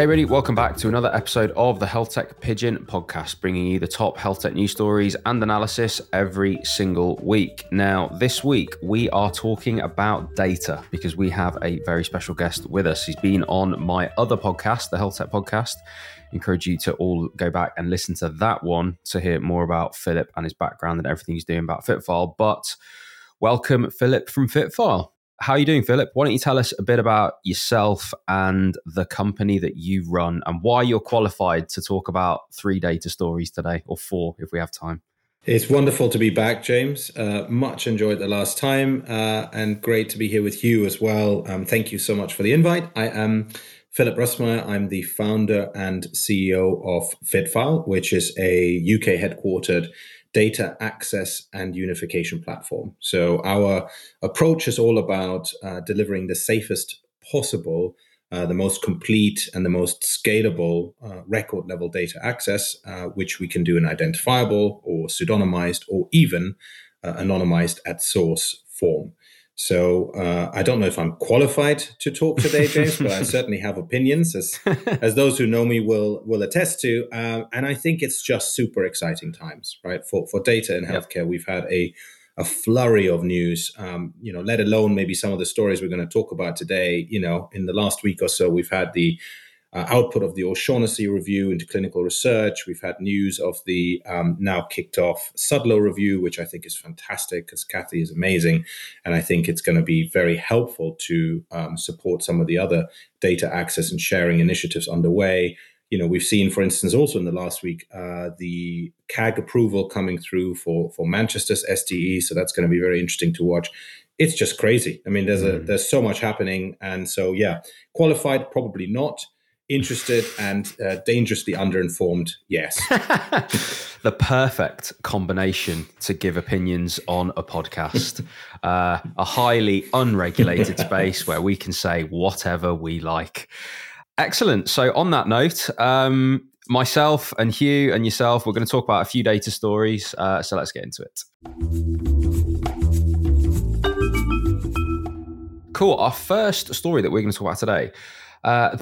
Hey, everybody, welcome back to another episode of the Health Tech Pigeon podcast, bringing you the top health tech news stories and analysis every single week. Now, this week we are talking about data because we have a very special guest with us. He's been on my other podcast, the Health Tech Podcast. Encourage you to all go back and listen to that one to hear more about Philip and his background and everything he's doing about Fitfile. But welcome, Philip from Fitfile. How are you doing, Philip? Why don't you tell us a bit about yourself and the company that you run and why you're qualified to talk about three data stories today, or four if we have time? It's wonderful to be back, James. Uh, much enjoyed the last time uh, and great to be here with you as well. Um, thank you so much for the invite. I am Philip Russmeyer. I'm the founder and CEO of Fitfile, which is a UK headquartered data access and unification platform. So our approach is all about uh, delivering the safest possible, uh, the most complete and the most scalable uh, record level data access, uh, which we can do in identifiable or pseudonymized or even uh, anonymized at source form. So uh, I don't know if I'm qualified to talk today, James, but I certainly have opinions, as as those who know me will will attest to. Uh, and I think it's just super exciting times, right? For for data in healthcare, yep. we've had a a flurry of news. Um, you know, let alone maybe some of the stories we're going to talk about today. You know, in the last week or so, we've had the uh, output of the O'Shaughnessy review into clinical research. We've had news of the um, now kicked off Sudlow review, which I think is fantastic because Cathie is amazing. And I think it's going to be very helpful to um, support some of the other data access and sharing initiatives underway. You know, we've seen, for instance, also in the last week, uh, the CAG approval coming through for for Manchester's SDE. So that's going to be very interesting to watch it's just crazy. I mean, there's a mm. there's so much happening, and so yeah, qualified probably not interested and uh, dangerously underinformed, yes. the perfect combination to give opinions on a podcast. Uh, a highly unregulated space where we can say whatever we like. Excellent. So, on that note, um, myself and Huw and yourself, we're going to talk about a few data stories. Uh, so, let's get into it. Cool. Our first story that we're going to talk about today uh,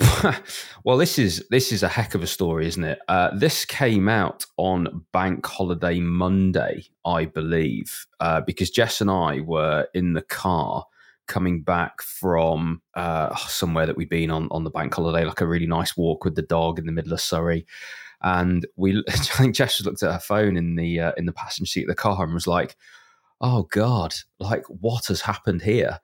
well, this is this is a heck of a story, isn't it? Uh, this came out on Bank Holiday Monday, I believe, uh, because Jess and I were in the car coming back from uh, somewhere that we'd been on on the bank holiday, like a really nice walk with the dog in the middle of Surrey. And we, I think Jess looked at her phone in the uh, in the passenger seat of the car and was like, "Oh God, like what has happened here?"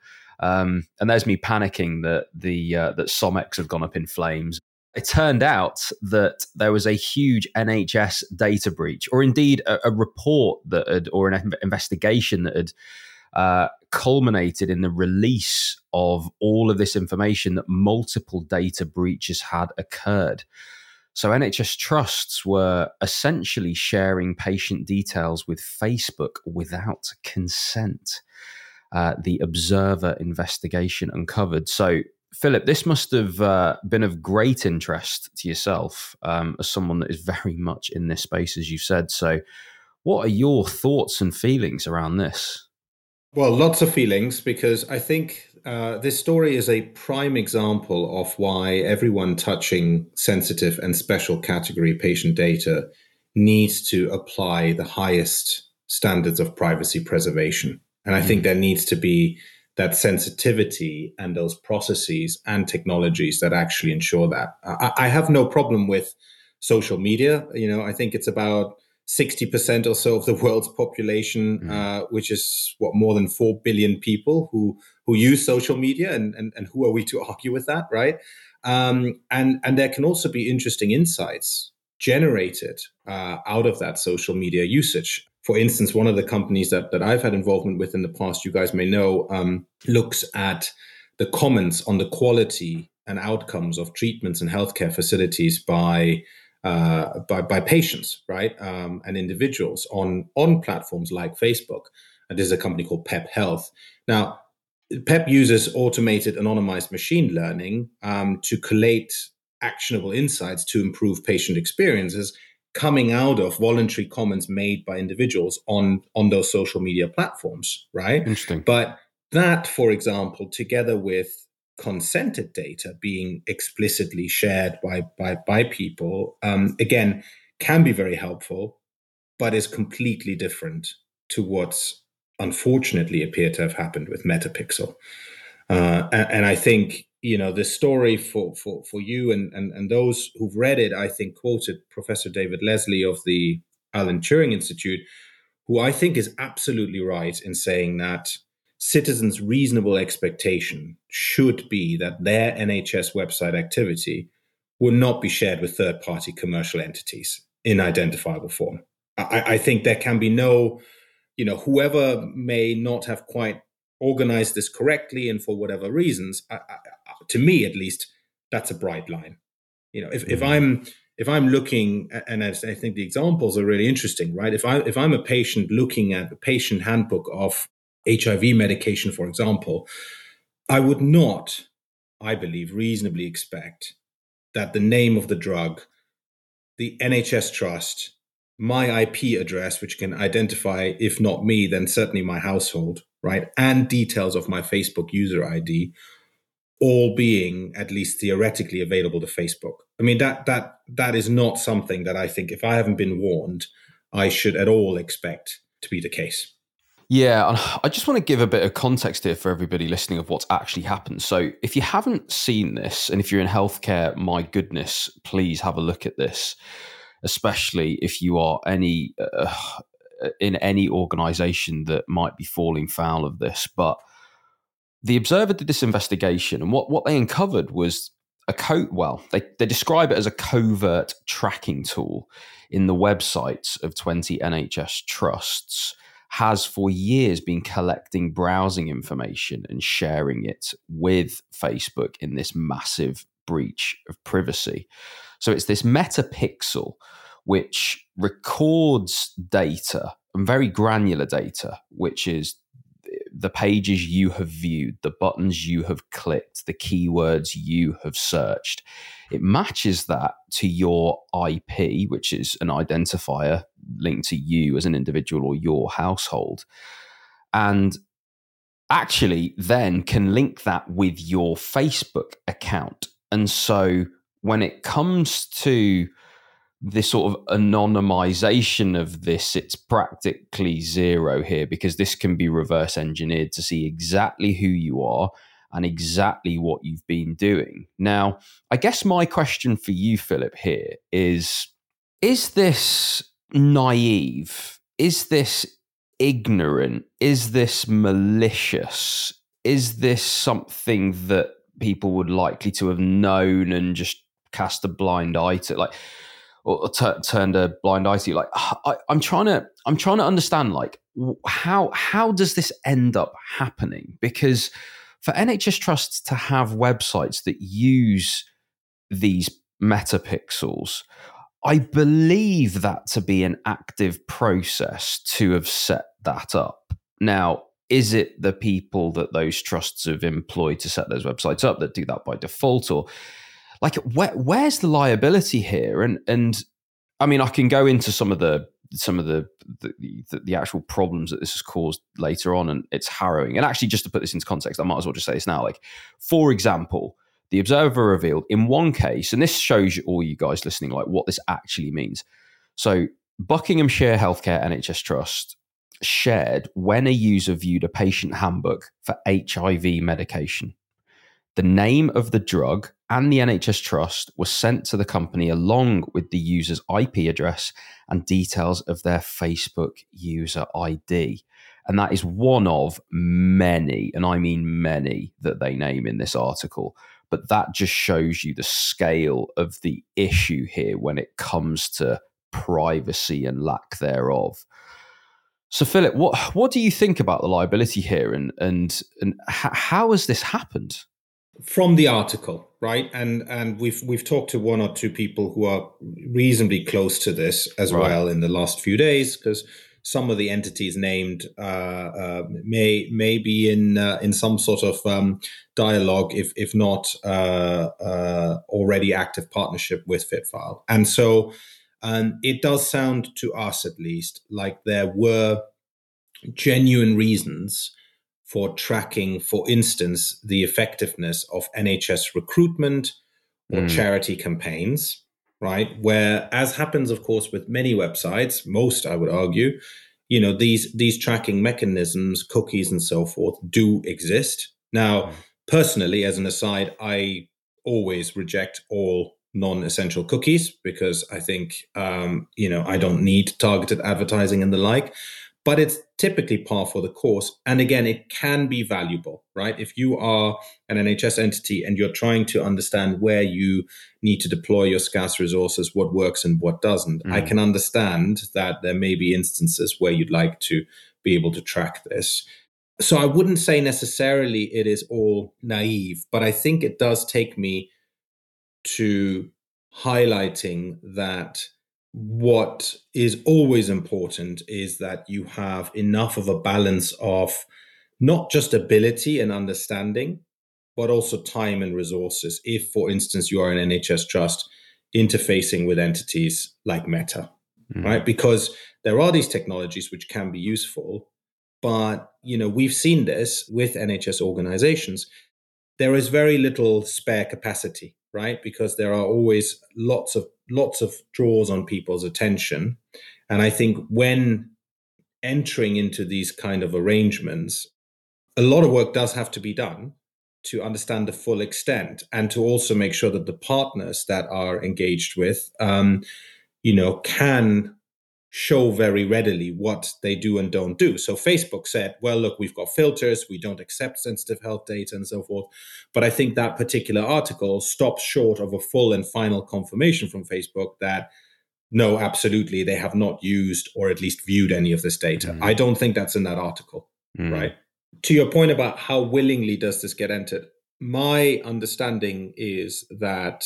Um, and there's me panicking that the uh, that SomX had gone up in flames. It turned out that there was a huge NHS data breach, or indeed a, a report that had, or an investigation that had uh, culminated in the release of all of this information that multiple data breaches had occurred. So NHS trusts were essentially sharing patient details with Facebook without consent uh, the Observer investigation uncovered. So, Philip, this must have uh, been of great interest to yourself um, as someone that is very much in this space, as you said. So, what are your thoughts and feelings around this? Well, lots of feelings because I think uh, this story is a prime example of why everyone touching sensitive and special category patient data needs to apply the highest standards of privacy preservation. And I think mm. there needs to be that sensitivity and those processes and technologies that actually ensure that. I, I have no problem with social media. You know, I think it's about 60% or so of the world's population, mm. uh, which is what more than 4 billion people who, who use social media. And, and, and who are we to argue with that, right? Um, and, and there can also be interesting insights generated uh, out of that social media usage for instance, one of the companies that, that I've had involvement with in the past, you guys may know, um, looks at the comments on the quality and outcomes of treatments and healthcare facilities by uh, by, by patients, right, um, and individuals on on platforms like Facebook. And this is a company called Pep Health. Now, Pep uses automated anonymized machine learning um, to collate actionable insights to improve patient experiences coming out of voluntary comments made by individuals on on those social media platforms right? Interesting. But that for example together with consented data being explicitly shared by by by people um, again can be very helpful but is completely different to what's unfortunately appeared to have happened with metapixel. Uh, and, and, i think you know the story for for for you and, and and those who've read it i think quoted professor david leslie of the alan turing institute who i think is absolutely right in saying that citizens' reasonable expectation should be that their NHS website activity will not be shared with third party commercial entities in identifiable form. I, I, think there can be no, you know, whoever may not have quite organized this correctly and for whatever reasons, I, to me at least, that's a bright line. You know, if, mm-hmm. if I'm if I'm looking, and I think the examples are really interesting, right? If I if I'm a patient looking at the patient handbook of HIV medication, for example, I would not, I believe, reasonably expect that the name of the drug, the NHS trust, my IP address, which can identify, if not me, then certainly my household, right? And details of my Facebook user ID, all being at least theoretically available to Facebook. I mean, that that that is not something that I think if I haven't been warned, I should at all expect to be the case. Yeah, I just want to give a bit of context here for everybody listening of what's actually happened. So, if you haven't seen this, and if you're in healthcare, my goodness, please have a look at this, especially if you are any uh, in any organization that might be falling foul of this. But the Observer did this investigation, and what, what they uncovered was a coat. well, they, they describe it as a covert tracking tool in the websites of 20 NHS trusts has for years been collecting browsing information and sharing it with Facebook in this massive breach of privacy. So it's this metapixel which records data and very granular data, which is the pages you have viewed, the buttons you have clicked, the keywords you have searched. It matches that to your IP, which is an identifier linked to you as an individual or your household. And actually then can link that with your Facebook account. And so when it comes to this sort of anonymization of this, it's practically zero here because this can be reverse engineered to see exactly who you are and exactly what you've been doing. Now, I guess my question for you, Philip, here is Is this naive? Is this ignorant? Is this malicious? Is this something that people would likely to have known and just cast a blind eye to? Like, or t- turned a blind eye to you. Like ah, I, am trying to, I'm trying to understand like how how does this end up happening? Because for NHS trusts to have websites that use these metapixels, I believe that to be an active process to have set that up. Now, is it the people that those trusts have employed to set those websites up that do that by default, or like where, where's the liability here? And and i mean i can go into some of the some of the the, the the, actual problems that this has caused later on and it's harrowing. And actually just to put this into context i might as well just say this now. Like for example the observer revealed in one case and this shows all you guys listening like what this actually means. So buckinghamshire healthcare nhs trust shared when a user viewed a patient handbook for hiv medication. The name of the drug and the NHS Trust was sent to the company along with the user's IP address and details of their Facebook user ID. And that is one of many, and I mean many, that they name in this article. But that just shows you the scale of the issue here when it comes to privacy and lack thereof. So, Philip, what what do you think about the liability here, and and and how has this happened? from the article right and and we've we've talked to one or two people who are reasonably close to this as right. well in the last few days because some of the entities named uh, uh, may may be in uh, in some sort of um, dialogue, if if not uh, uh, already active partnership with Fitfile, and so um, it does sound to us at least like there were genuine reasons for tracking, for instance, the effectiveness of NHS recruitment or mm. charity campaigns, right? Where, as happens, of course, with many websites, most I would argue, you know, these these tracking mechanisms, cookies and so forth, do exist. Now, mm. personally, as an aside, I always reject all non-essential cookies because I think um, you know I don't need targeted advertising and the like but it's typically par for the course. And again, it can be valuable, right? If you are an NHS entity and you're trying to understand where you need to deploy your scarce resources, what works and what doesn't, mm. I can understand that there may be instances where you'd like to be able to track this. So I wouldn't say necessarily it is all naive, but I think it does take me to highlighting that what is always important is that you have enough of a balance of not just ability and understanding, but also time and resources. If, for instance, you are an NHS trust interfacing with entities like Meta, mm. right? Because there are these technologies which can be useful, but you know we've seen this with NHS organizations. There is very little spare capacity right? Because there are always lots of lots of draws on people's attention. And I think when entering into these kind of arrangements, a lot of work does have to be done to understand the full extent and to also make sure that the partners that are engaged with um, you know can show very readily what they do and don't do. So Facebook said, well, look, we've got filters, we don't accept sensitive health data and so forth. But I think that particular article stops short of a full and final confirmation from Facebook that no, absolutely, they have not used or at least viewed any of this data. Mm. I don't think that's in that article, mm. right? To your point about how willingly does this get entered, my understanding is that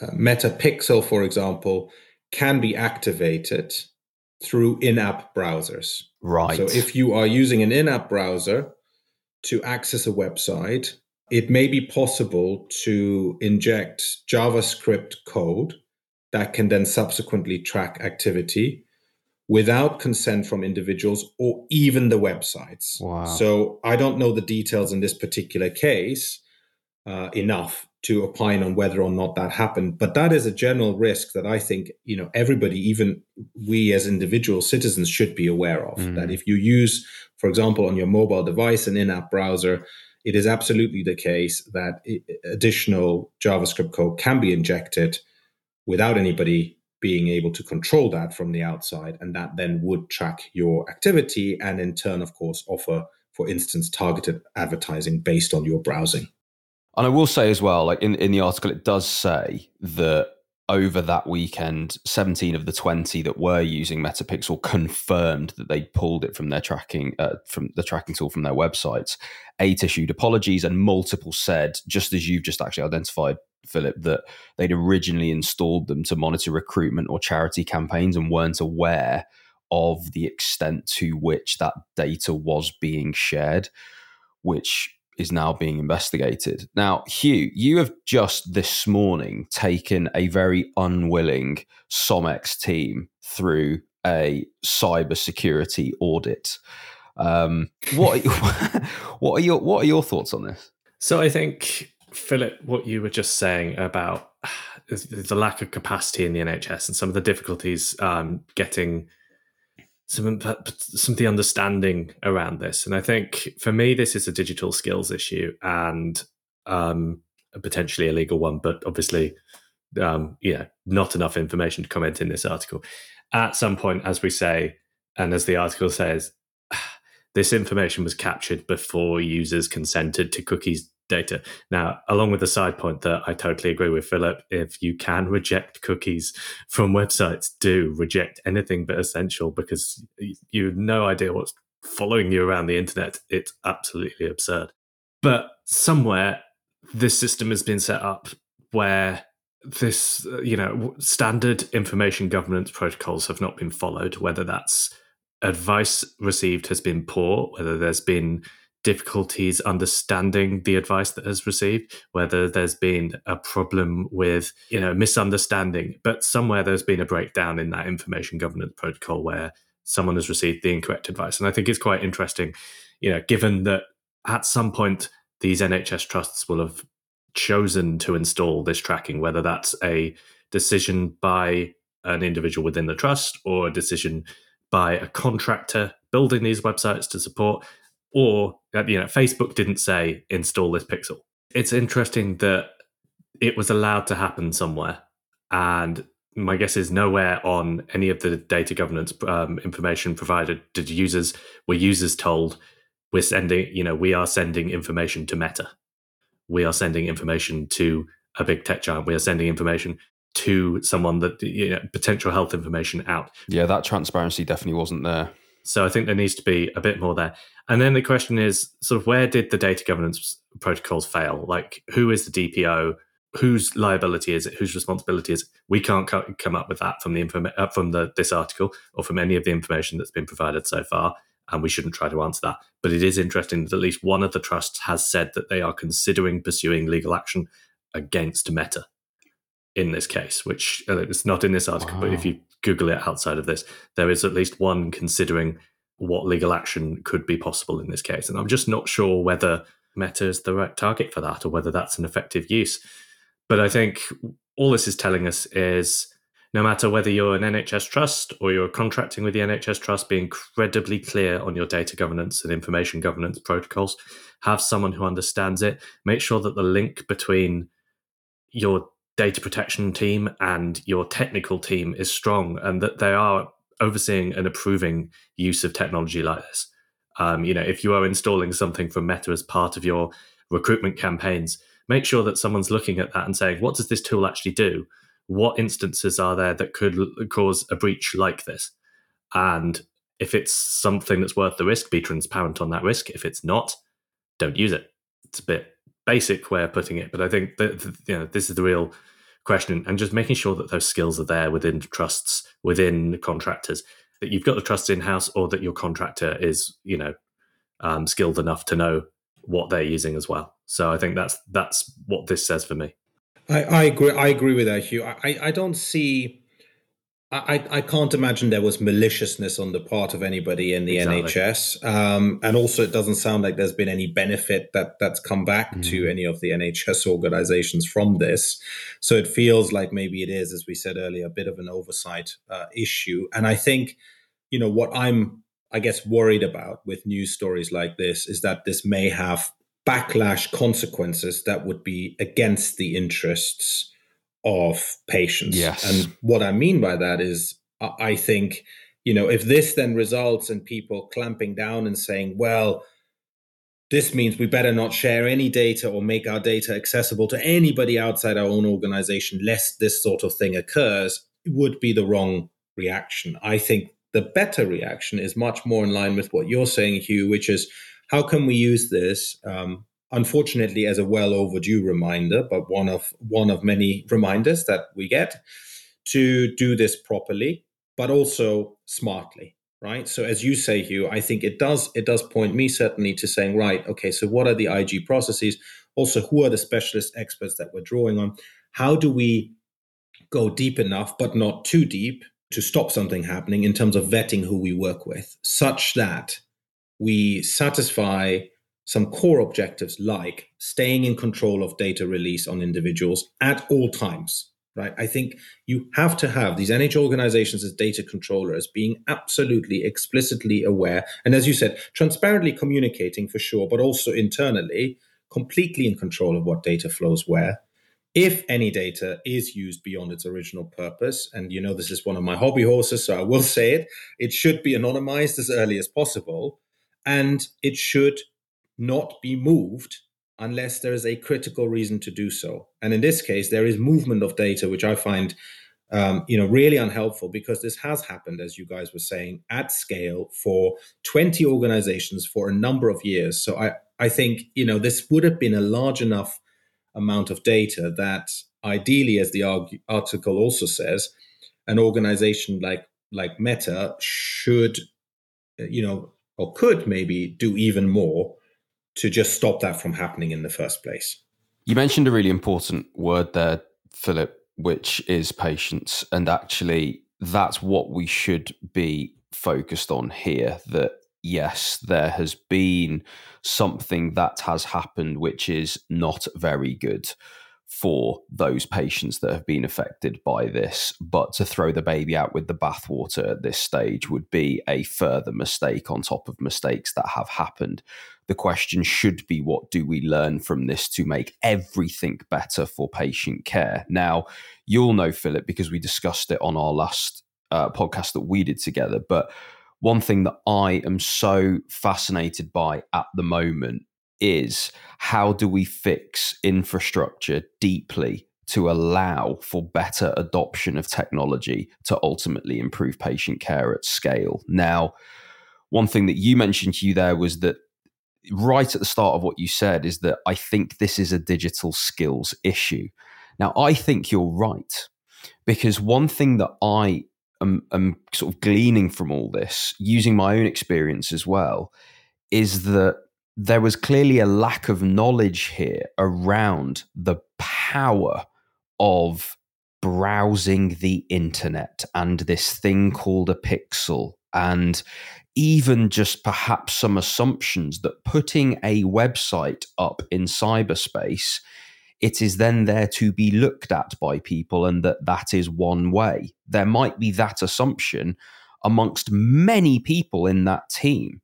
uh, Meta Pixel, for example, can be activated through in-app browsers. Right. So if you are using an in-app browser to access a website, it may be possible to inject JavaScript code that can then subsequently track activity without consent from individuals or even the websites. Wow. So I don't know the details in this particular case uh, enough to opine on whether or not that happened. But that is a general risk that i think you know everybody even we as individual citizens should be aware of. Mm. that if you use for example on your mobile device an in-app browser it is absolutely the case that additional javascript code can be injected without anybody being able to control that from the outside and that then would track your activity and in turn of course offer for instance targeted advertising based on your browsing and I will say as well, like in, in the article, it does say that over that weekend, 17 of the 20 that were using Metapixel confirmed that they pulled it from their tracking uh, from the tracking tool from their websites. Eight issued apologies, and multiple said, just as you've just actually identified, Philip, that they'd originally installed them to monitor recruitment or charity campaigns and weren't aware of the extent to which that data was being shared, which is now being investigated. Now, Huw, you have just this morning taken a very unwilling SomX team through a cybersecurity audit. Um, what what are your what are your thoughts on this? So I think Philip, what you were just saying about the lack of capacity in the NHS and some of the difficulties um, getting some some of the understanding around this. And I think for me, this is a digital skills issue and um, a potentially a legal one, but obviously, um, yeah, not enough information to comment in this article. At some point, as we say, and as the article says, this information was captured before users consented to cookies data. Now, along with the side point that I totally agree with Philip, if you can reject cookies from websites, do reject anything but essential because you have no idea what's following you around the internet. It's absolutely absurd. But somewhere this system has been set up where this, uh, you know, standard information governance protocols have not been followed, whether that's advice received has been poor, whether there's been difficulties understanding the advice that has received whether there's been a problem with you know misunderstanding. But somewhere there's been a breakdown in that information governance protocol where someone has received the incorrect advice. And i think it's quite interesting you know given that at some point these NHS trusts will have chosen to install this tracking, whether that's a decision by an individual within the trust or a decision by a contractor building these websites to support, or uh, you know, Facebook didn't say install this pixel. It's interesting that it was allowed to happen somewhere, and my guess is nowhere on any of the data governance um, information provided did users were users told we're sending you know we are sending information to meta. We are sending information to a big tech giant. We are sending information to someone that you know potential health information out. Yeah that transparency definitely wasn't there so i think there needs to be a bit more there. And then the question is sort of where did the data governance protocols fail? Like who is the dpo whose liability is it? Whose responsibility is it? We can't co- come up with that from the informa- uh, from the this article or from any of the information that's been provided so far and we shouldn't try to answer that. But it is interesting that at least one of the trusts has said that they are considering pursuing legal action against Meta in this case, which uh, it's not in this article, wow. but if you Google it outside of this, there is at least one considering what legal action could be possible in this case. And I'm just not sure whether Meta is the right target for that or whether that's an effective use. But I think all this is telling us is no matter whether you're an NHS trust or you're contracting with the NHS trust, be incredibly clear on your data governance and information governance protocols. Have someone who understands it. Make sure that the link between your data protection team and your technical team is strong and that they are overseeing and approving use of technology like this. Um, you know, if you are installing something from Meta as part of your recruitment campaigns, make sure that someone's looking at that and saying, what does this tool actually do? what instances are there that could cause a breach like this? And if it's something that's worth the risk, be transparent on that risk. If it's not, don't use it. It's a bit basic way of putting it, but I think that you know this is the real question, and just making sure that those skills are there within trusts, within contractors, that you've got the trust in house, or that your contractor is you know um, skilled enough to know what they're using as well. So I think that's that's what this says for me. I, I agree. I agree with that, Huw. I, I don't see. I, I can't imagine there was maliciousness on the part of anybody in the exactly. NHS, um, and also it doesn't sound like there's been any benefit that that's come back mm-hmm. to any of the NHS organisations from this. So it feels like maybe it is, as we said earlier, a bit of an oversight uh, issue. And I think, you know, what I'm, I guess, worried about with news stories like this is that this may have backlash consequences that would be against the interests of patients. Yes. And what I mean by that is, I think, you know, if this then results in people clamping down and saying, well, this means we better not share any data or make our data accessible to anybody outside our own organization, lest this sort of thing occurs, would be the wrong reaction. I think the better reaction is much more in line with what you're saying, Huw, which is how can we use this? Um, unfortunately, as a well overdue reminder, but one of one of many reminders that we get to do this properly, but also smartly right? So as you say Huw i think it does it does point me certainly to saying right okay so what are the ig processes? Also who are the specialist experts that we're drawing on? How do we go deep enough but not too deep to stop something happening in terms of vetting who we work with such that we satisfy some core objectives like staying in control of data release on individuals at all times right? I think you have to have these NHS organizations as data controllers being absolutely explicitly aware and as you said transparently communicating for sure but also internally completely in control of what data flows where. If any data is used beyond its original purpose and you know this is one of my hobby horses so i will say it it should be anonymized as early as possible and it should not be moved unless there is a critical reason to do so. And in this case, there is movement of data, which I find um, you know really unhelpful because this has happened, as you guys were saying, at scale for 20 organizations for a number of years. So I I think you know this would have been a large enough amount of data that ideally, as the article also says, an organization like like Meta should you know or could maybe do even more to just stop that from happening in the first place. You mentioned a really important word there, Philip, which is patients. And actually, that's what we should be focused on here that yes, there has been something that has happened which is not very good for those patients that have been affected by this. But to throw the baby out with the bathwater at this stage would be a further mistake on top of mistakes that have happened. The question should be what do we learn from this to make everything better for patient care? Now, you'll know, Philip, because we discussed it on our last uh, podcast that we did together. But one thing that I am so fascinated by at the moment is how do we fix infrastructure deeply to allow for better adoption of technology to ultimately improve patient care at scale. Now, one thing that you mentioned to you there was that right at the start of what you said is that I think this is a digital skills issue. Now, I think you're right because one thing that I am, am sort of gleaning from all this, using my own experience as well, is that there was clearly a lack of knowledge here around the power of browsing the internet and this thing called a pixel and even just perhaps some assumptions that putting a website up in cyberspace it is then there to be looked at by people and that that is one way. There might be that assumption amongst many people in that team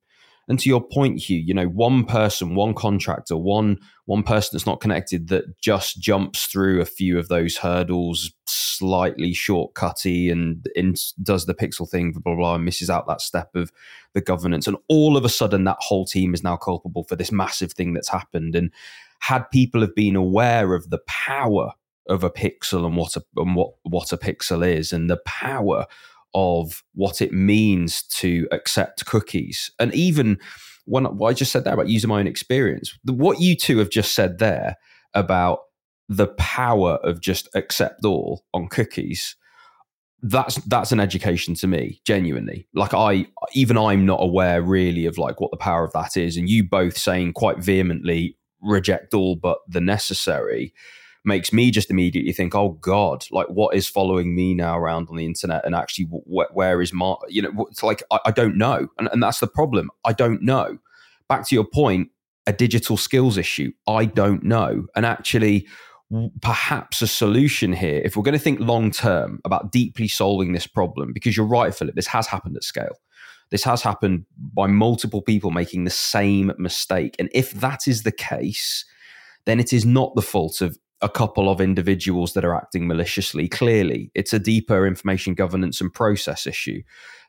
and to your point, Huw, you know, one person, one contractor, one one person that's not connected that just jumps through a few of those hurdles slightly shortcutty and in, does the pixel thing, blah, blah, blah, and misses out that step of the governance. And all of a sudden, that whole team is now culpable for this massive thing that's happened. And had people have been aware of the power of a pixel and what a, and what, what a pixel is and the power of what it means to accept cookies. And even when I just said there about using my own experience, what you two have just said there about the power of just accept all on cookies that's that's an education to me genuinely like i even i'm not aware really of like what the power of that is and you both saying quite vehemently reject all but the necessary makes me just immediately think, oh God, like what is following me now around on the internet? And actually, wh- where is my, you know, it's like, I, I don't know. And, and that's the problem. I don't know. Back to your point, a digital skills issue. I don't know. And actually, perhaps a solution here, if we're going to think long term about deeply solving this problem, because you're right, Philip, this has happened at scale. This has happened by multiple people making the same mistake. And if that is the case, then it is not the fault of a couple of individuals that are acting maliciously. Clearly, it's a deeper information governance and process issue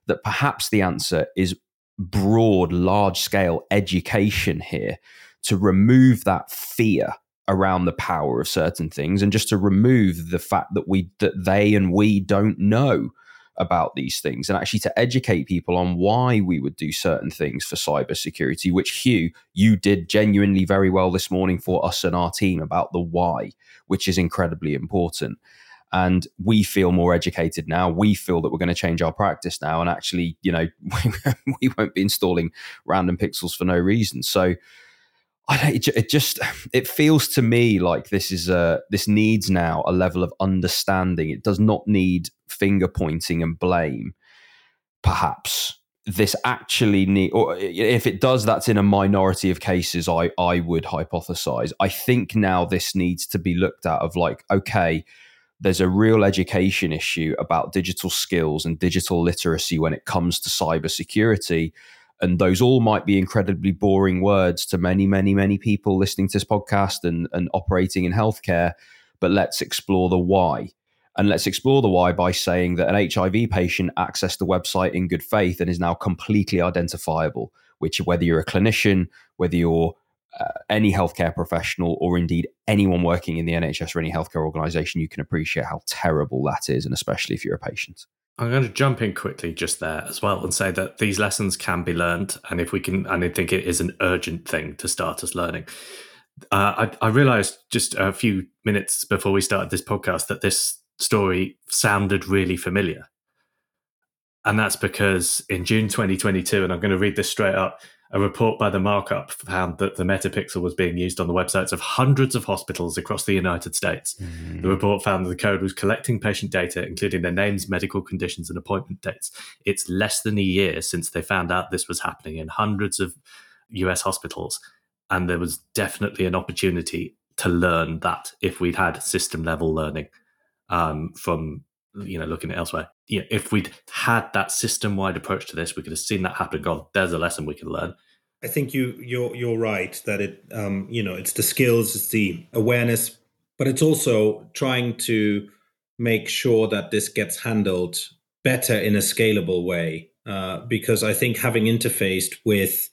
that perhaps the answer is broad, large scale education here to remove that fear around the power of certain things and just to remove the fact that we that they and we don't know about these things and actually to educate people on why we would do certain things for cybersecurity, which Huw, you did genuinely very well this morning for us and our team about the why, which is incredibly important. And we feel more educated now. We feel that we're going to change our practice now. And actually, you know, we won't be installing random pixels for no reason. So, it, it just it feels to me like this is a this needs now a level of understanding. It does not need finger pointing and blame. Perhaps this actually need, or if it does, that's in a minority of cases. I I would hypothesize. I think now this needs to be looked at of like, okay, there's a real education issue about digital skills and digital literacy when it comes to cybersecurity and those all might be incredibly boring words to many, many, many people listening to this podcast and, and operating in healthcare. But let's explore the why. And let's explore the why by saying that an HIV patient accessed the website in good faith and is now completely identifiable, which whether you're a clinician, whether you're uh, any healthcare professional, or indeed anyone working in the NHS or any healthcare organization, you can appreciate how terrible that is, and especially if you're a patient. I'm going to jump in quickly just there as well and say that these lessons can be learned, and if we can, and I think it is an urgent thing to start us learning. Uh, I, I realized just a few minutes before we started this podcast that this story sounded really familiar. And that's because in June 2022, and I'm going to read this straight up, a report by the markup found that the metapixel was being used on the websites of hundreds of hospitals across the United States. Mm. The report found that the code was collecting patient data, including their names, medical conditions, and appointment dates. It's less than a year since they found out this was happening in hundreds of US hospitals. And there was definitely an opportunity to learn that if we'd had system level learning um, from you know looking at elsewhere. Yeah, if we'd had that system wide approach to this, we could have seen that happen. Gone. There's a lesson we can learn. I think you you're you're right that it um, you know it's the skills, it's the awareness, but it's also trying to make sure that this gets handled better in a scalable way. Uh, because I think having interfaced with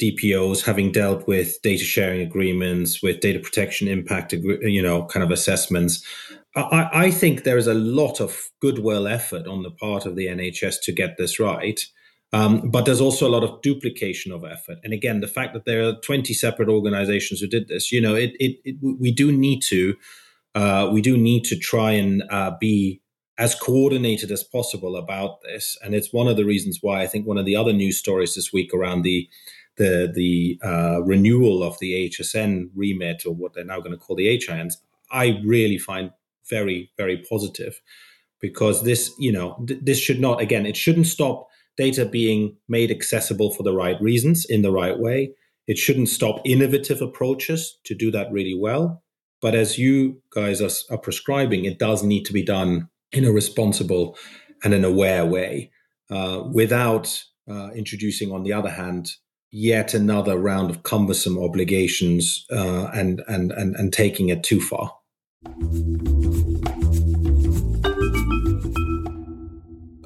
DPOs, having dealt with data sharing agreements, with data protection impact, you know, kind of assessments, I, I think there is a lot of goodwill effort on the part of the NHS to get this right. Um, but there's also a lot of duplication of effort. And again, the fact that there are 20 separate organizations who did this, you know, it, it, it we do need to uh, we do need to try and uh, be as coordinated as possible about this. And it's one of the reasons why I think one of the other news stories this week around the the the uh, renewal of the AHSN remit or what they're now going to call the HINs, I really find very, very positive because this, you know, th- this should not, again, it shouldn't stop data being made accessible for the right reasons in the right way. It shouldn't stop innovative approaches to do that really well. But as you guys are, are prescribing, it does need to be done in a responsible and an aware way uh, without uh, introducing, on the other hand, yet another round of cumbersome obligations uh, and, and, and, and taking it too far.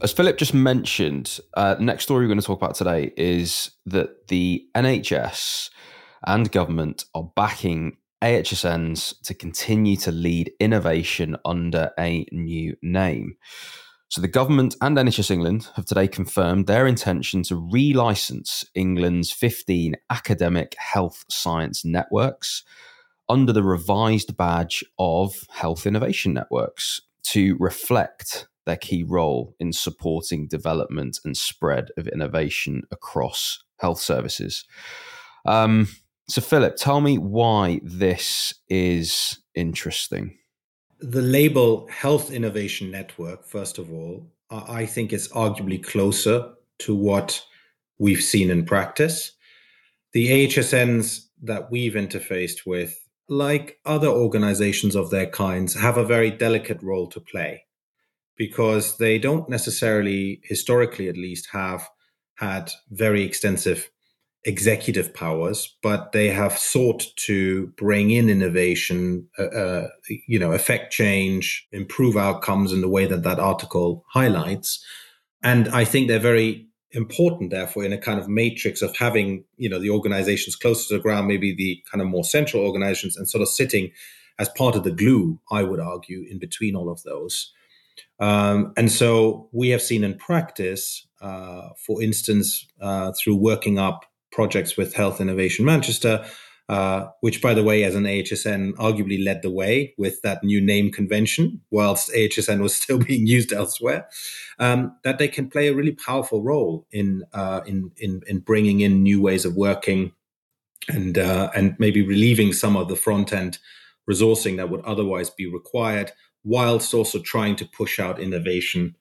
As Philip just mentioned, uh, next story we're going to talk about today is that the NHS and government are backing AHSNs to continue to lead innovation under a new name. So, the government and NHS England have today confirmed their intention to relicense England's 15 academic health science networks under the revised badge of Health Innovation Networks to reflect their key role in supporting development and spread of innovation across health services. Um, so, Philip, tell me why this is interesting. The label Health Innovation Network, first of all, I think is arguably closer to what we've seen in practice. The AHSNs that we've interfaced with, like other organizations of their kinds, have a very delicate role to play because they don't necessarily, historically at least, have had very extensive executive powers, but they have sought to bring in innovation, uh, uh, you know, affect change, improve outcomes in the way that that article highlights. And I think they're very important, therefore, in a kind of matrix of having, you know, the organizations closer to the ground, maybe the kind of more central organizations, and sort of sitting as part of the glue, I would argue, in between all of those. Um, and so we have seen in practice, uh, for instance, uh, through working up projects with Health Innovation Manchester, uh, which, by the way, as an AHSN, arguably led the way with that new name convention, whilst AHSN was still being used elsewhere, um, that they can play a really powerful role in, uh, in, in, in bringing in new ways of working and, uh, and maybe relieving some of the front end resourcing that would otherwise be required whilst also trying to push out innovation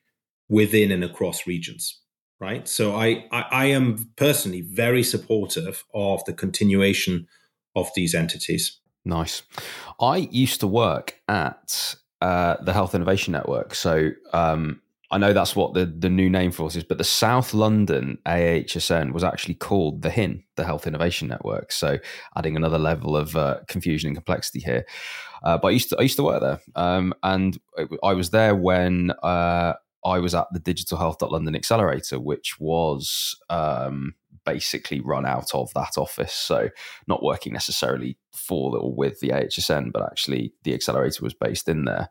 within and across regions right? So I, I, I am personally very supportive of the continuation of these entities. Nice. I used to work at uh, the health innovation network. So um, I know that's what the, the new name for us is, but the South London AHSN was actually called the HIN, the Health Innovation Network. So adding another level of uh, confusion and complexity here. Uh, but I used to I used to work there, um, and I was there when uh, I was at the Digital Health London Accelerator, which was um, basically run out of that office. So not working necessarily for or with the AHSN, but actually the accelerator was based in there.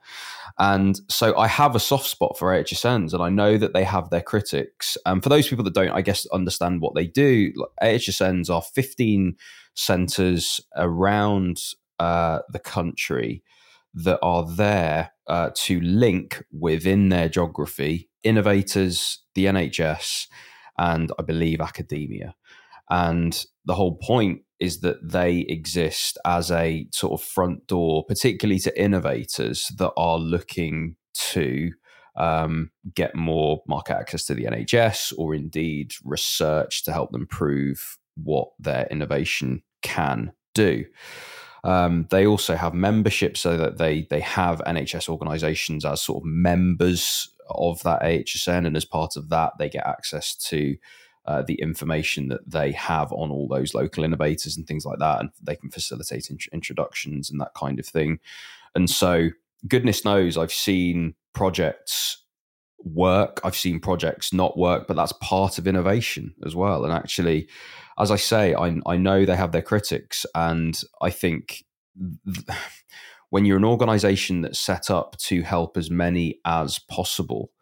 And so I have a soft spot for AHSNs, and I know that they have their critics. And for those people that don't, I guess, understand what they do, AHSNs are 15 centres around uh, the country that are there uh, to link within their geography innovators, the NHS, and I believe academia. And the whole point is that they exist as a sort of front door, particularly to innovators that are looking to um, get more market access to the NHS or indeed research to help them prove what their innovation can do. Um, they also have membership so that they they have NHS organisations as sort of members of that AHSN, and as part of that, they get access to uh, the information that they have on all those local innovators and things like that, and they can facilitate int- introductions and that kind of thing. And so, goodness knows, I've seen projects work. I've seen projects not work, but that's part of innovation as well. And actually, as I say, I, I know they have their critics, and I think th- when you're an organization that's set up to help as many as possible,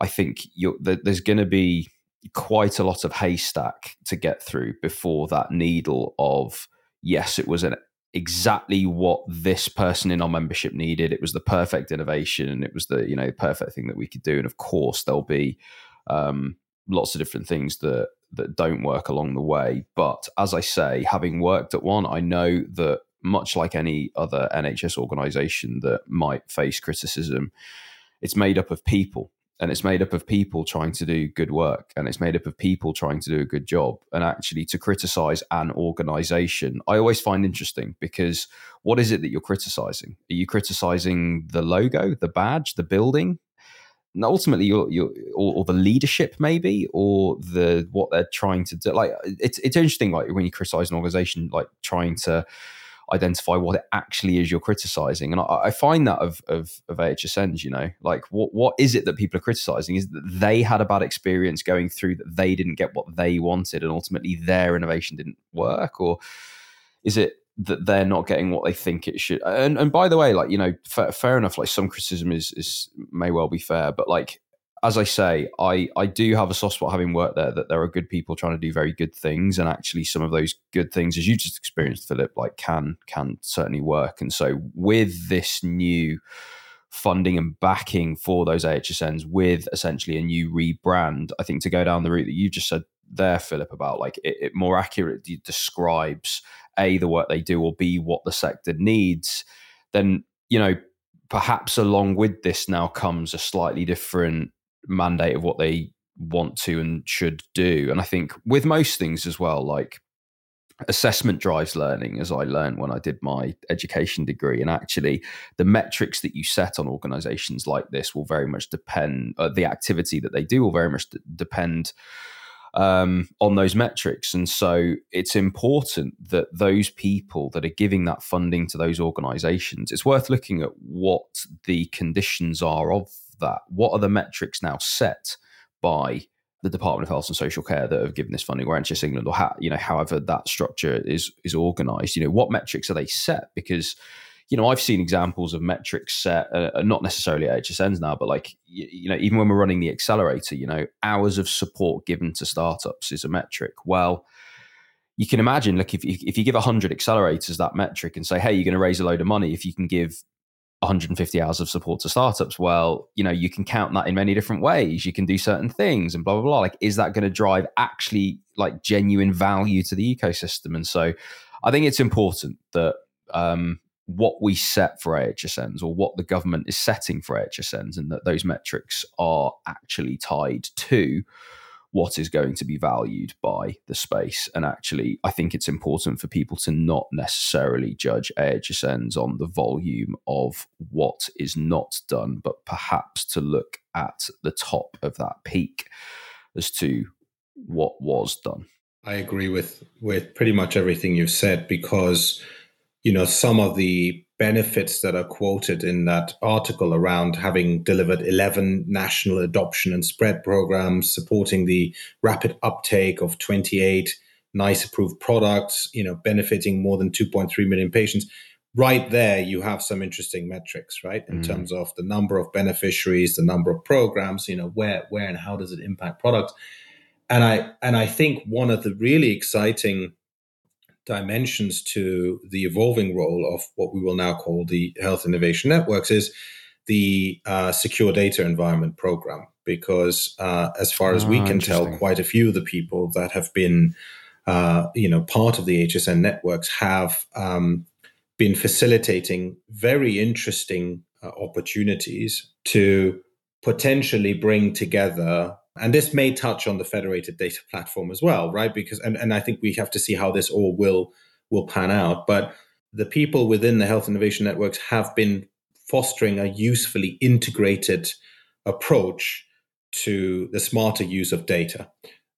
I think there's going to be quite a lot of haystack to get through before that needle of yes, it was an exactly what this person in our membership needed. It was the perfect innovation, and it was the you know perfect thing that we could do. And of course, there'll be um, lots of different things that that don't work along the way. But as I say, having worked at one, I know that much like any other NHS organisation that might face criticism, it's made up of people and it's made up of people trying to do good work and it's made up of people trying to do a good job and actually to criticize an organization. I always find interesting because what is it that you're criticizing? Are you criticizing the logo the badge the building? Ultimately you're, you're or, or, the leadership maybe or the what they're trying to do. Like it's it's interesting like when you criticize an organization like trying to identify what it actually is you're criticizing. And I, I, find that of, of, of AHSNs, you know, like what, what is it that people are criticizing? Is that they had a bad experience going through that they didn't get what they wanted and ultimately their innovation didn't work? Or is it that they're not getting what they think it should? And, and by the way, like, you know, fair, fair enough, like some criticism is, is may well be fair, but like as I say, I, I do have a soft spot having worked there that there are good people trying to do very good things, and actually some of those good things, as you just experienced, Philip, like can can certainly work. And so with this new funding and backing for those AHSNs, with essentially a new rebrand, I think to go down the route that you just said there, Philip, about like it, it more accurately describes a the work they do or b what the sector needs, then you know perhaps along with this now comes a slightly different mandate of what they want to and should do. And I think with most things as well, like assessment drives learning, as I learned when I did my education degree. And actually, the metrics that you set on organizations like this will very much depend, uh, the activity that they do will very much d- depend. Um, on those metrics. And so it's important that those people that are giving that funding to those organizations, it's worth looking at what the conditions are of that? What are the metrics now set by the Department of Health and Social Care that have given this funding, or NHS England, or how, you know, however that structure is is organised? You know, what metrics are they set? Because you know, I've seen examples of metrics set, uh, uh not necessarily at AHSNs now, but like, you, you, know, even when we're running the accelerator, you know, hours of support given to startups is a metric. Well, you can imagine, like, if, if you give 100 accelerators that metric and say, hey, you're going to raise a load of money, if you can give 150 hours of support to startups. Well you know you can count that in many different ways. You can do certain things and blah blah blah. Like is that going to drive actually like genuine value to the ecosystem? And so i think it's important that um, what we set for AHSNs or what the government is setting for AHSNs and that those metrics are actually tied to what is going to be valued by the space. And actually, I think it's important for people to not necessarily judge AHSNs on the volume of what is not done, but perhaps to look at the top of that peak as to what was done. I agree with with pretty much everything you've said because you know some of the benefits that are quoted in that article around having delivered 11 national adoption and spread programs supporting the rapid uptake of 28 NICE approved products you know benefiting more than 2.3 million patients. Right there you have some interesting metrics right? In mm. terms of the number of beneficiaries the number of programs you know where where and how does it impact products? And i and i think one of the really exciting dimensions to the evolving role of what we will now call the health innovation networks is the uh, secure data environment program. Because uh, as far as oh, we ah, can tell quite a few of the people that have been uh, you know, part of the AHSN networks have um, been facilitating very interesting uh, opportunities to potentially bring together and this may touch on the federated data platform as well right? Because and, and i think we have to see how this all will will pan out. But the people within the health innovation networks have been fostering a usefully integrated approach to the smarter use of data.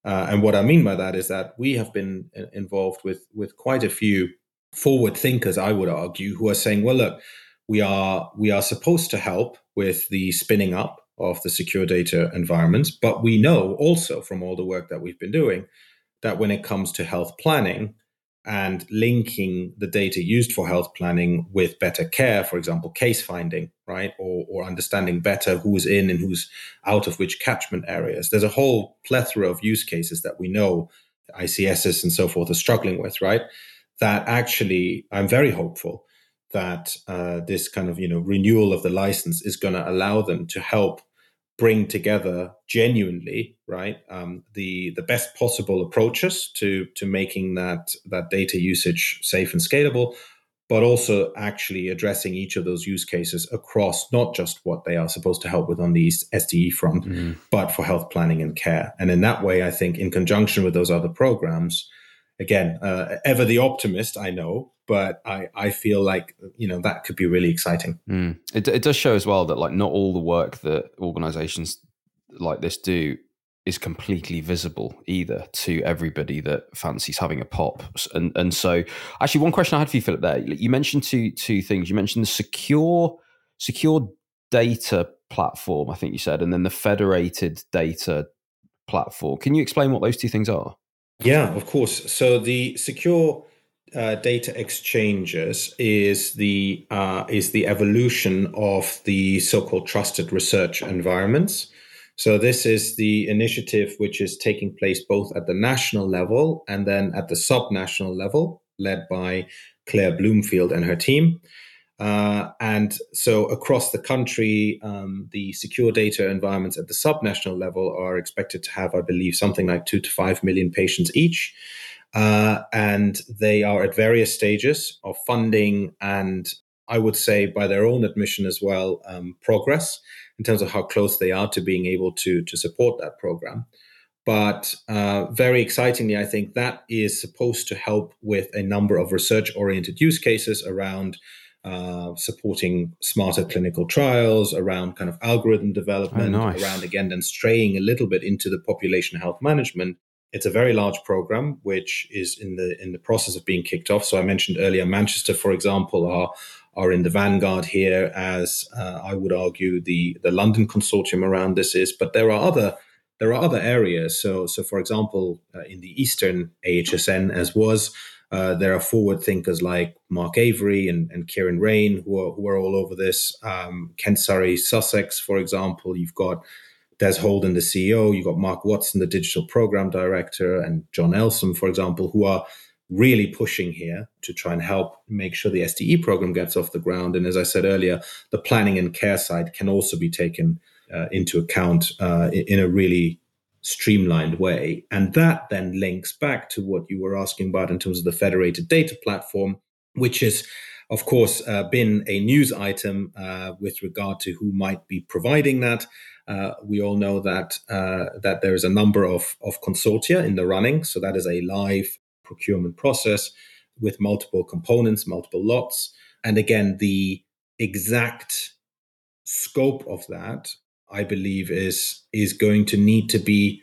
Uh, and what i mean by that is that we have been uh, involved with with quite a few forward thinkers, I would argue, who are saying, well, look, we are we are supposed to help with the spinning up of the secure data environments, but we know also from all the work that we've been doing that when it comes to health planning and linking the data used for health planning with better care, for example, case finding, right, or, or understanding better who's in and who's out of which catchment areas. There's a whole plethora of use cases that we know ICSs and so forth are struggling with, right? that actually I'm very hopeful that uh, this kind of you know renewal of the license is going to allow them to help bring together genuinely right um, the the best possible approaches to to making that that data usage safe and scalable but also actually addressing each of those use cases across not just what they are supposed to help with on the SDE front, mm. but for health planning and care. And in that way, I think in conjunction with those other programs, again, uh, ever the optimist, I know, but I, I feel like you know that could be really exciting. Mm. It, it does show as well that like not all the work that organizations like this do is completely visible either to everybody that fancies having a pop. And and so actually one question I had for you, Philip, there you mentioned two two things. You mentioned the secure secure data platform, I think you said, and then the federated data platform. Can you explain what those two things are? Yeah, of course. So the secure uh, data exchanges is the uh, is the evolution of the so-called trusted research environments. So this is the initiative which is taking place both at the national level and then at the sub-national level, led by Claire Bloomfield and her team. Uh, and so across the country, um, the secure data environments at the subnational level are expected to have, I believe, something like two to five million patients each. Uh, and they are at various stages of funding and I would say by their own admission as well, um, progress in terms of how close they are to being able to, to support that program. But uh, very excitingly, I think that is supposed to help with a number of research oriented use cases around uh, supporting smarter clinical trials, around kind of algorithm development, oh, nice. around again then straying a little bit into the population health management. It's a very large program which is in the in the process of being kicked off. So I mentioned earlier, Manchester, for example, are are in the vanguard here, as uh, I would argue the the London consortium around this is. But there are other there are other areas. So so for example, uh, in the Eastern AHSN, as was uh, there are forward thinkers like Mark Avery and, and Kieran Rain who are, who are all over this. Um, Kent Surrey, Sussex, for example. You've got Des Holden, the CEO. You've got Mark Watson, the digital program director, and John Elsom, for example, who are really pushing here to try and help make sure the SDE program gets off the ground. And as I said earlier, the planning and care side can also be taken uh, into account uh, in, a really streamlined way. And that then links back to what you were asking about in terms of the federated data platform, which has, of course, uh, been a news item uh, with regard to who might be providing that. Uh, we all know that uh, that there is a number of, of consortia in the running, so that is a live procurement process with multiple components, multiple lots, and again, the exact scope of that I believe is is going to need to be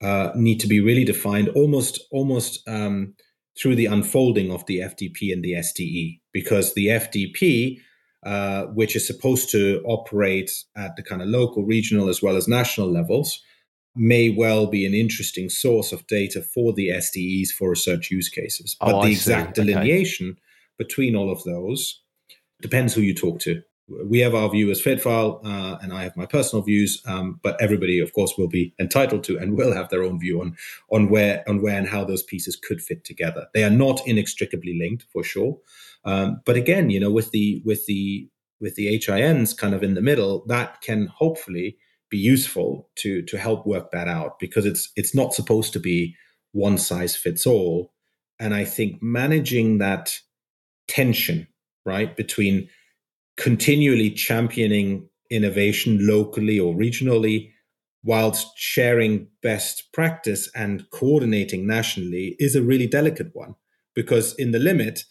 uh, need to be really defined. Almost almost um, through the unfolding of the FDP and the SDE because the FDP, uh, which is supposed to operate at the kind of local, regional as well as national levels, may well be an interesting source of data for the SDEs for research use cases. But oh, the exact delineation okay. between all of those depends who you talk to we have our view as FitFile, uh, and I have my personal views. Um, but everybody, of course, will be entitled to and will have their own view on on where on where and how those pieces could fit together. They are not inextricably linked, for sure. Um, but again, you know, with the with the with the HINs kind of in the middle, that can hopefully be useful to to help work that out because it's it's not supposed to be one size fits all. And I think managing that tension, right, between continually championing innovation locally or regionally whilst sharing best practice and coordinating nationally is a really delicate one because in the limit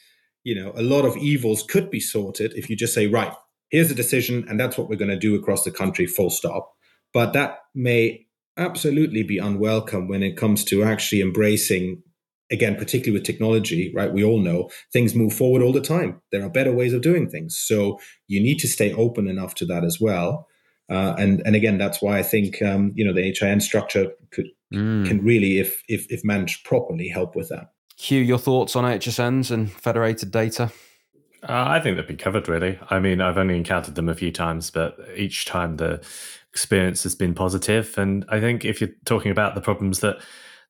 you know a lot of evils could be sorted if you just say right here's a decision and that's what we're going to do across the country full stop. But that may absolutely be unwelcome when it comes to actually embracing again particularly with technology right we all know things move forward all the time there are better ways of doing things so you need to stay open enough to that as well uh, and and again that's why i think um, you know the hin structure could mm. can really if if if managed properly help with that Huw, your thoughts on AHSNs and federated data? Uh, I think they've been covered really. I mean, I've only encountered them a few times, but each time the experience has been positive. And I think if you're talking about the problems that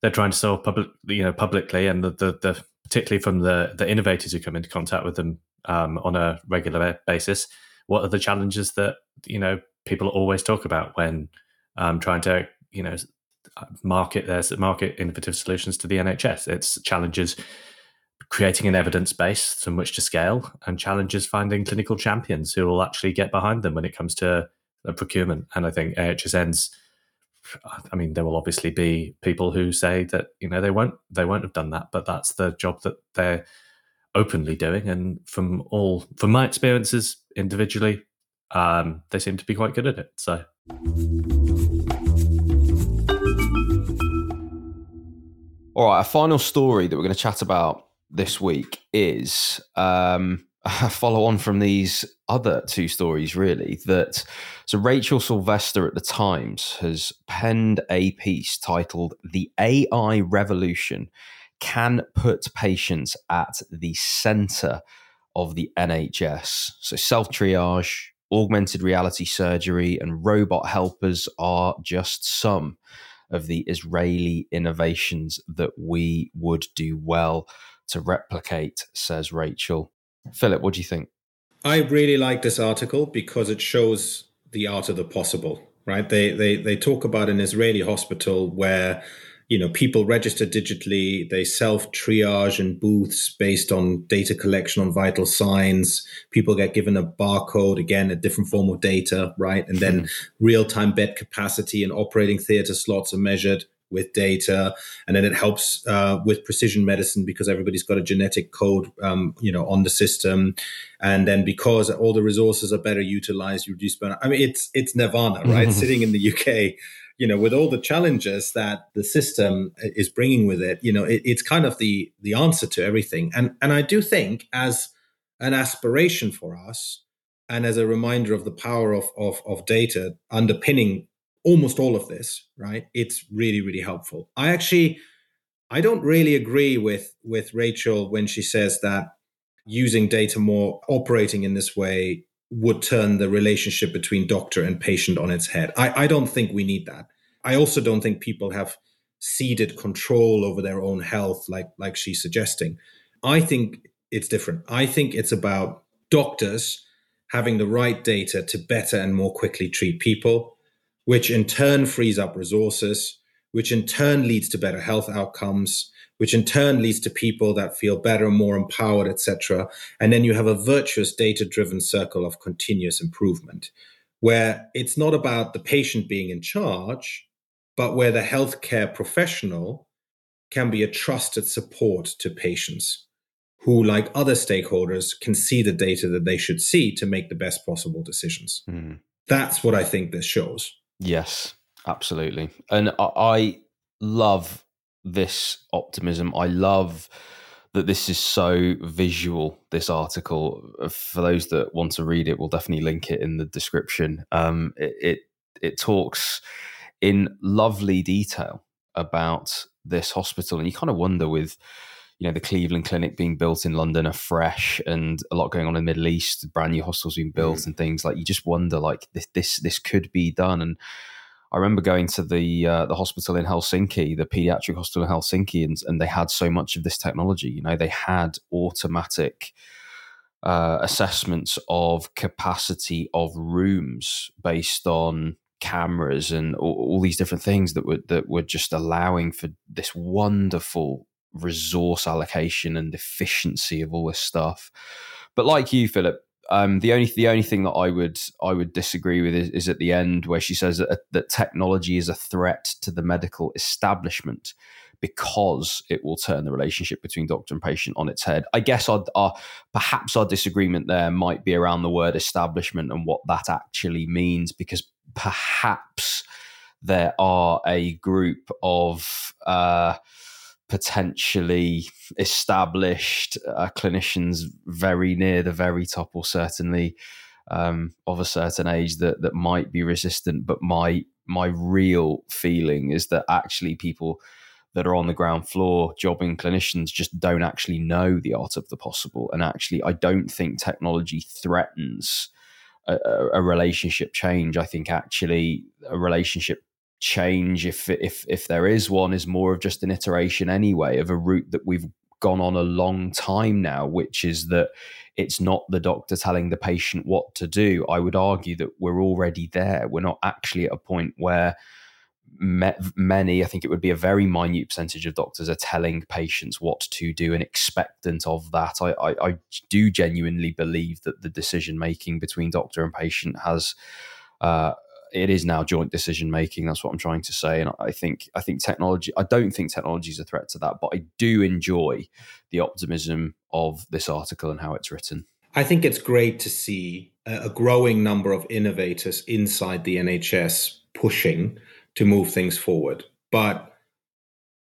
they're trying to solve public, you know, publicly, and the, the, the particularly from the the innovators who come into contact with them um, on a regular basis, what are the challenges that you know people always talk about when um, trying to you know market there's market innovative solutions to the NHS. It's challenges creating an evidence base from which to scale, and challenges finding clinical champions who will actually get behind them when it comes to procurement. And I think AHSN's. I mean, there will obviously be people who say that you know they won't they won't have done that, but that's the job that they're openly doing. And from all from my experiences individually, um, they seem to be quite good at it. So. All right, a final story that we're going to chat about this week is um, follow on from these other two stories, really. That so Rachel Sylvester at the Times has penned a piece titled "The AI Revolution Can Put Patients at the Center of the NHS." So self triage, augmented reality surgery, and robot helpers are just some of the Israeli innovations that we would do well to replicate, says Rachel. Philip, what do you think? I really like this article because it shows the art of the possible, right? They they they talk about an Israeli hospital where you know people register digitally they self triage in booths based on data collection on vital signs people get given a barcode again a different form of data right and then mm-hmm. real time bed capacity and operating theater slots are measured with data and then it helps uh, with precision medicine because everybody's got a genetic code um, you know on the system. And then because all the resources are better utilized you reduce burnout. I mean it's it's nirvana right? Sitting in the uk you know, with all the challenges that the system is bringing with it, you know, it, it's kind of the the answer to everything. And and I do think as an aspiration for us, and as a reminder of the power of of, of data underpinning almost all of this, right? It's really really helpful. I actually I don't really agree with with Rachel when she says that using data more operating in this way would turn the relationship between doctor and patient on its head. I, I don't think we need that. I also don't think people have ceded control over their own health like like she's suggesting. I think it's different. I think it's about doctors having the right data to better and more quickly treat people, which in turn frees up resources, which in turn leads to better health outcomes, which in turn leads to people that feel better, and more empowered, etc. And then you have a virtuous data driven circle of continuous improvement where it's not about the patient being in charge, but where the healthcare professional can be a trusted support to patients who, like other stakeholders, can see the data that they should see to make the best possible decisions. Mm. That's what I think this shows. Yes, absolutely. And I love this optimism. I love that this is so visual. This article, for those that want to read it, we'll definitely link it in the description. Um, it, it it talks in lovely detail about this hospital, and you kind of wonder with you know the Cleveland Clinic being built in London afresh, and a lot going on in the Middle East, brand new hospitals being built, mm. and things like you just wonder like this this this could be done and I remember going to the uh, the hospital in Helsinki, the pediatric hospital in Helsinki, and, and they had so much of this technology. You know, they had automatic uh, assessments of capacity of rooms based on cameras and all, all, these different things that were that were just allowing for this wonderful resource allocation and efficiency of all this stuff. But like you, Philip, um, the only the only thing that I would I would disagree with is, is at the end where she says that, that technology is a threat to the medical establishment because it will turn the relationship between doctor and patient on its head. I guess our, our, perhaps our disagreement there might be around the word establishment and what that actually means, because perhaps there are a group of uh, potentially established uh, clinicians very near the very top, or certainly um, of a certain age that that might be resistant. But my my real feeling is that actually people that are on the ground floor jobbing clinicians just don't actually know the art of the possible. And actually, I don't think technology threatens a, a relationship change. I think actually a relationship change, if if if there is one, is more of just an iteration anyway of a route that we've gone on a long time now, which is that it's not the doctor telling the patient what to do. I would argue that we're already there. We're not actually at a point where many, I think it would be a very minute percentage of doctors are telling patients what to do and expectant of that. I, I, I do genuinely believe that the decision making between doctor and patient has. Uh, it is now joint decision making. That's what I'm trying to say, and I think I think technology. I don't think technology is a threat to that, but I do enjoy the optimism of this article and how it's written. I think it's great to see a growing number of innovators inside the NHS pushing to move things forward. But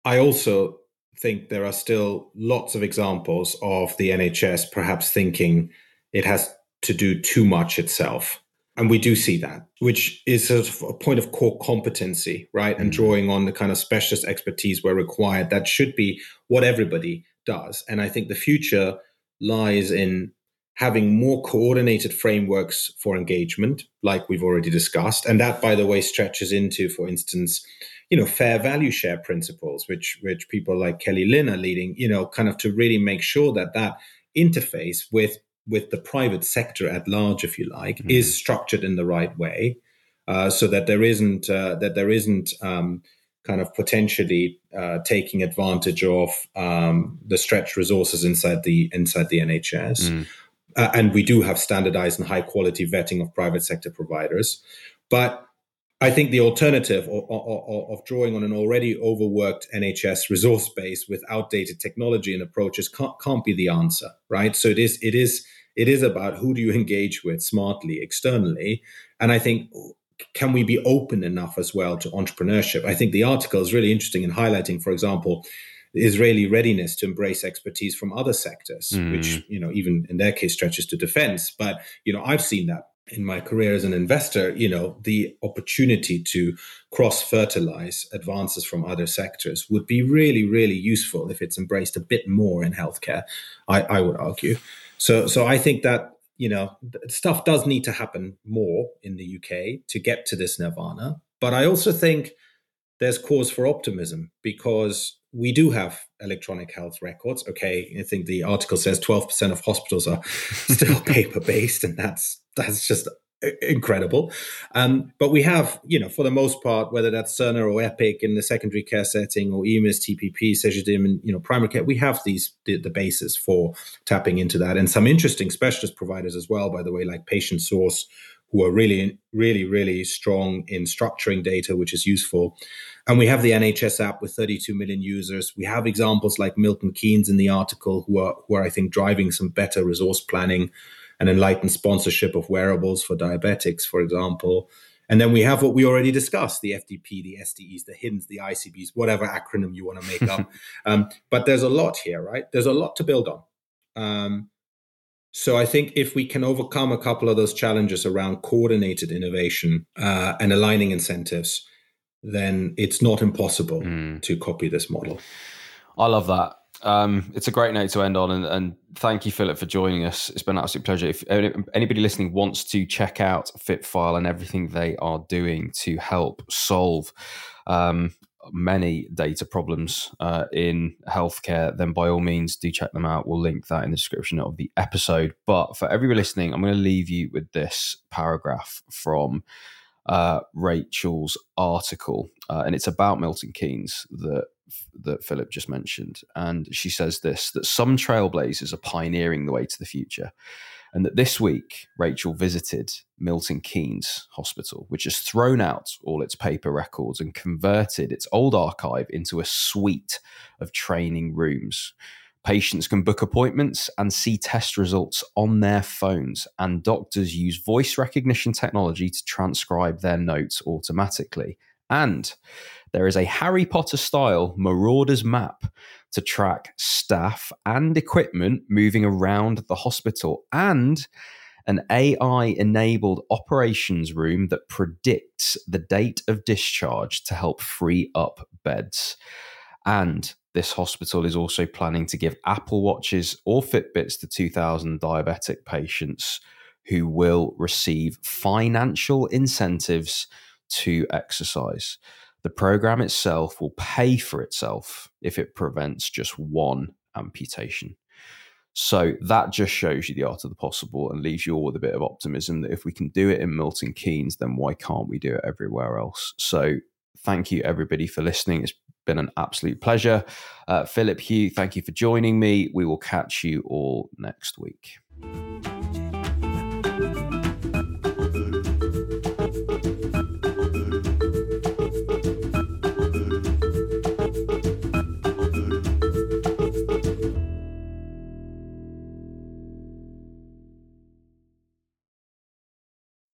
I also think there are still lots of examples of the NHS perhaps thinking it has to do too much itself. And we do see that, which is sort of a point of core competency, right? And mm-hmm. drawing on the kind of specialist expertise where required. That should be what everybody does. And I think the future lies in having more coordinated frameworks for engagement, like we've already discussed. And that, by the way, stretches into, for instance, you know, fair value share principles, which which people like Kelly Lynn are leading, you know, kind of to really make sure that that interface with with the private sector at large, if you like, mm-hmm. is structured in the right way, uh, so that there isn't uh, that there isn't um, kind of potentially uh, taking advantage of um, the stretched resources inside the inside the NHS. Mm. Uh, and we do have standardized and high quality vetting of private sector providers. But I think the alternative of, of, of, drawing on an already overworked NHS resource base with outdated technology and approaches can't, can't be the answer, right? So it is it is it is about who do you engage with smartly externally, and I think can we be open enough as well to entrepreneurship? I think the article is really interesting in highlighting, for example, Israeli readiness to embrace expertise from other sectors, mm. which you know even in their case stretches to defense. But you know I've seen that in my career as an investor. You know the opportunity to cross fertilize advances from other sectors would be really really useful if it's embraced a bit more in healthcare. I, I would argue. So so I think that you know stuff does need to happen more in the UK to get to this nirvana. But I also think there's cause for optimism because we do have electronic health records. Okay, I think the article says 12% of hospitals are still paper based, and that's that's just incredible. Um, but we have, you know, for the most part, whether that's Cerner or Epic in the secondary care setting or EMIS, TPP, Cegedim, and you know, primary care, we have these the, the basis for tapping into that, and some interesting specialist providers as well. By the way, like Patient Source, who are really, really, really strong in structuring data, which is useful. And we have the NHS app with 32 million users. We have examples like Milton Keynes in the article, who are, who are I think, driving some better resource planning and enlightened sponsorship of wearables for diabetics, for example. And then we have what we already discussed the FDP, the SDEs, the HINs, the ICBs, whatever acronym you want to make up. um, but there's a lot here, right? There's a lot to build on. Um, so I think if we can overcome a couple of those challenges around coordinated innovation uh, and aligning incentives, then it's not impossible mm. to copy this model. I love that. Um, it's a great note to end on, and, and, thank you, Philip, for joining us. It's been an absolute pleasure. If anybody listening wants to check out FitFile and everything they are doing to help solve um, many data problems uh, in healthcare, then by all means do check them out. We'll link that in the description of the episode. But for everybody listening, I'm going to leave you with this paragraph from uh, Rachel's article, uh, and it's about Milton Keynes that that Philip just mentioned. And she says this: that some trailblazers are pioneering the way to the future, and that this week Rachel visited Milton Keynes Hospital, which has thrown out all its paper records and converted its old archive into a suite of training rooms. Patients can book appointments and see test results on their phones, and doctors use voice recognition technology to transcribe their notes automatically. And there is a Harry Potter style Marauders map to track staff and equipment moving around the hospital, and an AI enabled operations room that predicts the date of discharge to help free up beds. And this hospital is also planning to give Apple Watches or Fitbits to 2,000 diabetic patients who will receive financial incentives to exercise. The program itself will pay for itself if it prevents just one amputation. So that just shows you the art of the possible and leaves you all with a bit of optimism that if we can do it in Milton Keynes, then why can't we do it everywhere else? So thank you everybody for listening. It's been an absolute pleasure. Uh, Philip Huw, thank you for joining me. We will catch you all next week.